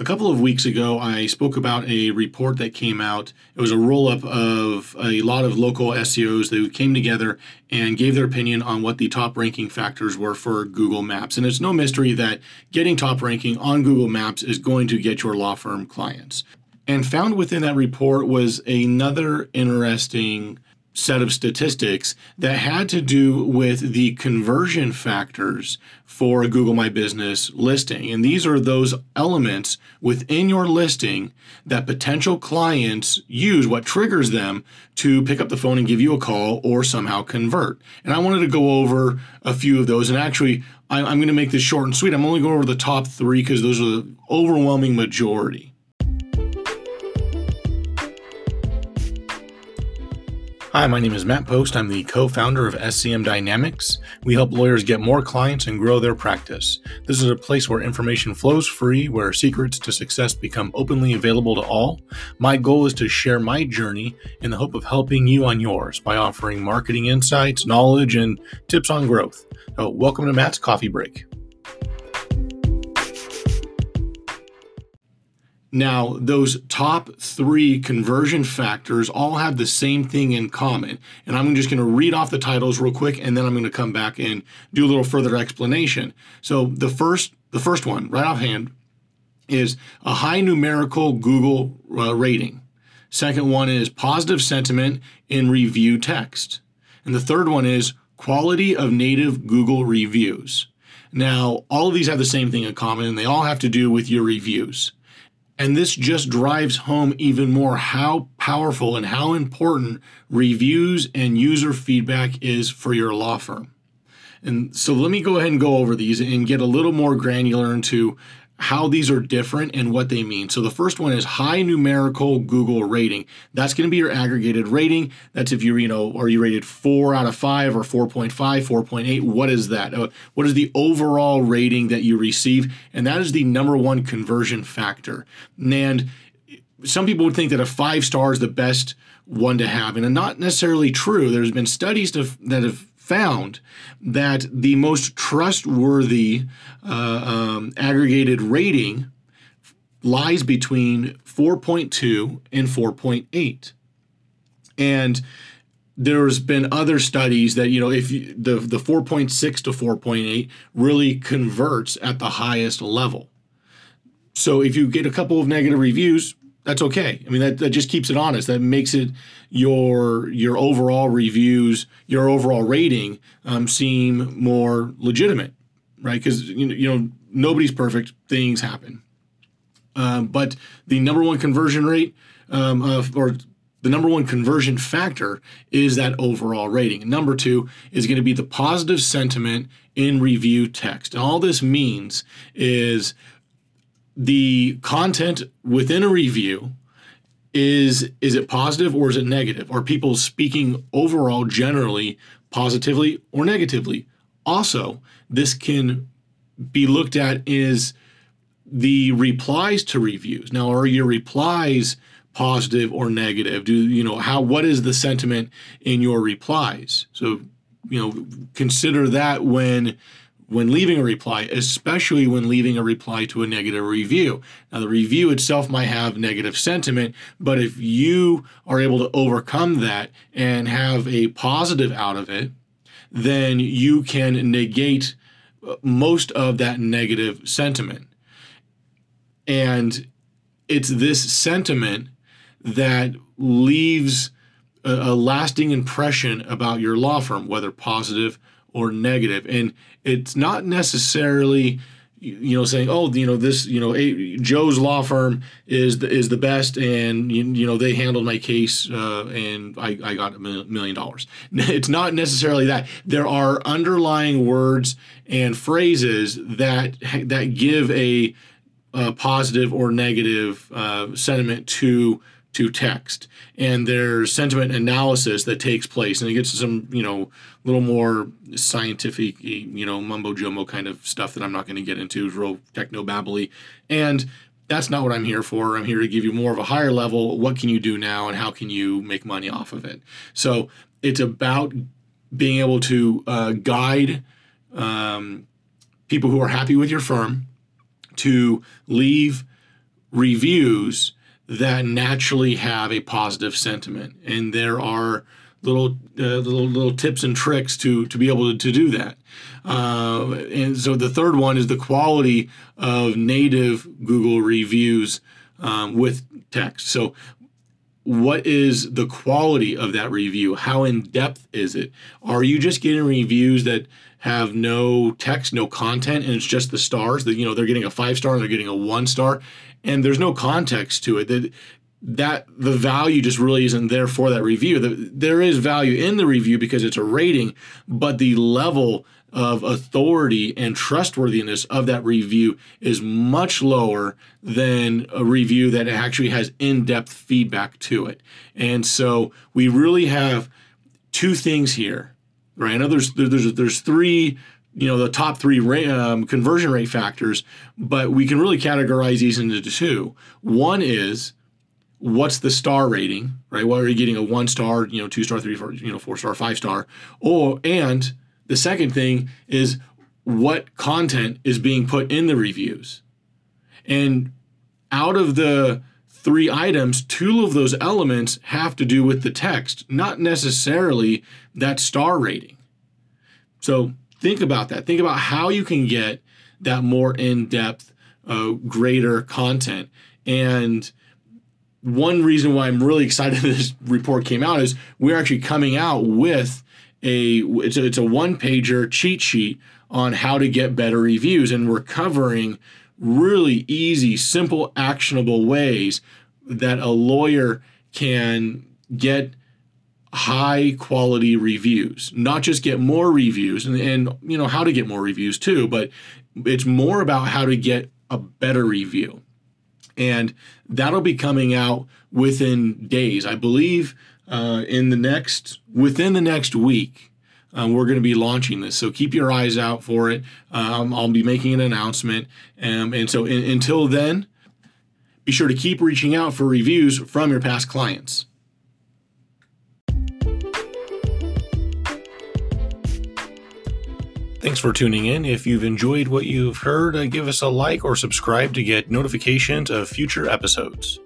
A couple of weeks ago, I spoke about a report that came out. It was a roll up of a lot of local SEOs who came together and gave their opinion on what the top ranking factors were for Google Maps. And it's no mystery that getting top ranking on Google Maps is going to get your law firm clients. And found within that report was another interesting set of statistics that had to do with the conversion factors for a Google My Business listing. And these are those elements within your listing that potential clients use, what triggers them to pick up the phone and give you a call or somehow convert. And I wanted to go over a few of those. And actually, I'm going to make this short and sweet. I'm only going over the top three because those are the overwhelming majority. Hi, my name is Matt Post. I'm the co founder of SCM Dynamics. We help lawyers get more clients and grow their practice. This is a place where information flows free, where secrets to success become openly available to all. My goal is to share my journey in the hope of helping you on yours by offering marketing insights, knowledge, and tips on growth. So, welcome to Matt's Coffee Break. Now, those top three conversion factors all have the same thing in common. And I'm just going to read off the titles real quick, and then I'm going to come back and do a little further explanation. So the first, the first one, right offhand, is a high numerical Google uh, rating. Second one is positive sentiment in review text. And the third one is quality of native Google reviews. Now, all of these have the same thing in common, and they all have to do with your reviews. And this just drives home even more how powerful and how important reviews and user feedback is for your law firm. And so let me go ahead and go over these and get a little more granular into how these are different and what they mean. So the first one is high numerical Google rating. That's going to be your aggregated rating. That's if you're, you know, are you rated 4 out of 5 or 4.5, 4.8? What is that? Uh, what is the overall rating that you receive? And that is the number one conversion factor. And some people would think that a 5 star is the best one to have, and not necessarily true. There's been studies to, that have found that the most trustworthy uh, um, aggregated rating lies between 4.2 and 4.8. And there's been other studies that you know if you, the the 4.6 to 4.8 really converts at the highest level. So if you get a couple of negative reviews, that's okay. I mean, that, that just keeps it honest. That makes it your your overall reviews, your overall rating um, seem more legitimate, right? Because you know, you know nobody's perfect. Things happen. Um, but the number one conversion rate, um, of, or the number one conversion factor, is that overall rating. Number two is going to be the positive sentiment in review text. And all this means is the content within a review is is it positive or is it negative? Are people speaking overall generally positively or negatively? Also this can be looked at is the replies to reviews. Now are your replies positive or negative? Do you know how what is the sentiment in your replies? So you know consider that when when leaving a reply, especially when leaving a reply to a negative review. Now, the review itself might have negative sentiment, but if you are able to overcome that and have a positive out of it, then you can negate uh, most of that negative sentiment. And it's this sentiment that leaves a, a lasting impression about your law firm, whether positive or negative. And it's not necessarily you know saying oh you know this you know joe's law firm is the, is the best and you, you know they handled my case uh, and I, I got a million dollars it's not necessarily that there are underlying words and phrases that that give a, a positive or negative uh, sentiment to to text. And there's sentiment analysis that takes place and it gets some you know a little more scientific you know mumbo jumbo kind of stuff that i'm not going to get into real techno babbly and that's not what i'm here for. I'm here to give you more of a higher level what can you do now and how can you make money off of it? So it's about being able to uh, guide um, people who are happy with your firm to leave reviews that naturally have a positive sentiment, and there are little uh, little little tips and tricks to to be able to, to do that. Uh, and so the third one is the quality of native Google reviews um, with text. So what is the quality of that review? How in depth is it? Are you just getting reviews that have no text, no content, and it's just the stars that you know they're getting a five star and they're getting a one star, and there's no context to it. That that the value just really isn't there for that review. The, there is value in the review because it's a rating, but the level of authority and trustworthiness of that review is much lower than a review that actually has in-depth feedback to it. And so we really have two things here, right? I know there's there's there's three you know the top three rate, um, conversion rate factors, but we can really categorize these into two. One is what's the star rating, right? What are you getting a one star, you know, two star, three, four, you know, four star, five star, or and the second thing is what content is being put in the reviews, and out of the three items, two of those elements have to do with the text, not necessarily that star rating. So think about that. Think about how you can get that more in depth, uh, greater content. And one reason why I'm really excited this report came out is we're actually coming out with a it's a, it's a one pager cheat sheet on how to get better reviews and we're covering really easy simple actionable ways that a lawyer can get high quality reviews not just get more reviews and, and you know how to get more reviews too but it's more about how to get a better review and that'll be coming out within days. I believe uh, in the next within the next week. Um, we're going to be launching this, so keep your eyes out for it. Um, I'll be making an announcement, um, and so in, until then, be sure to keep reaching out for reviews from your past clients. Thanks for tuning in. If you've enjoyed what you've heard, uh, give us a like or subscribe to get notifications of future episodes.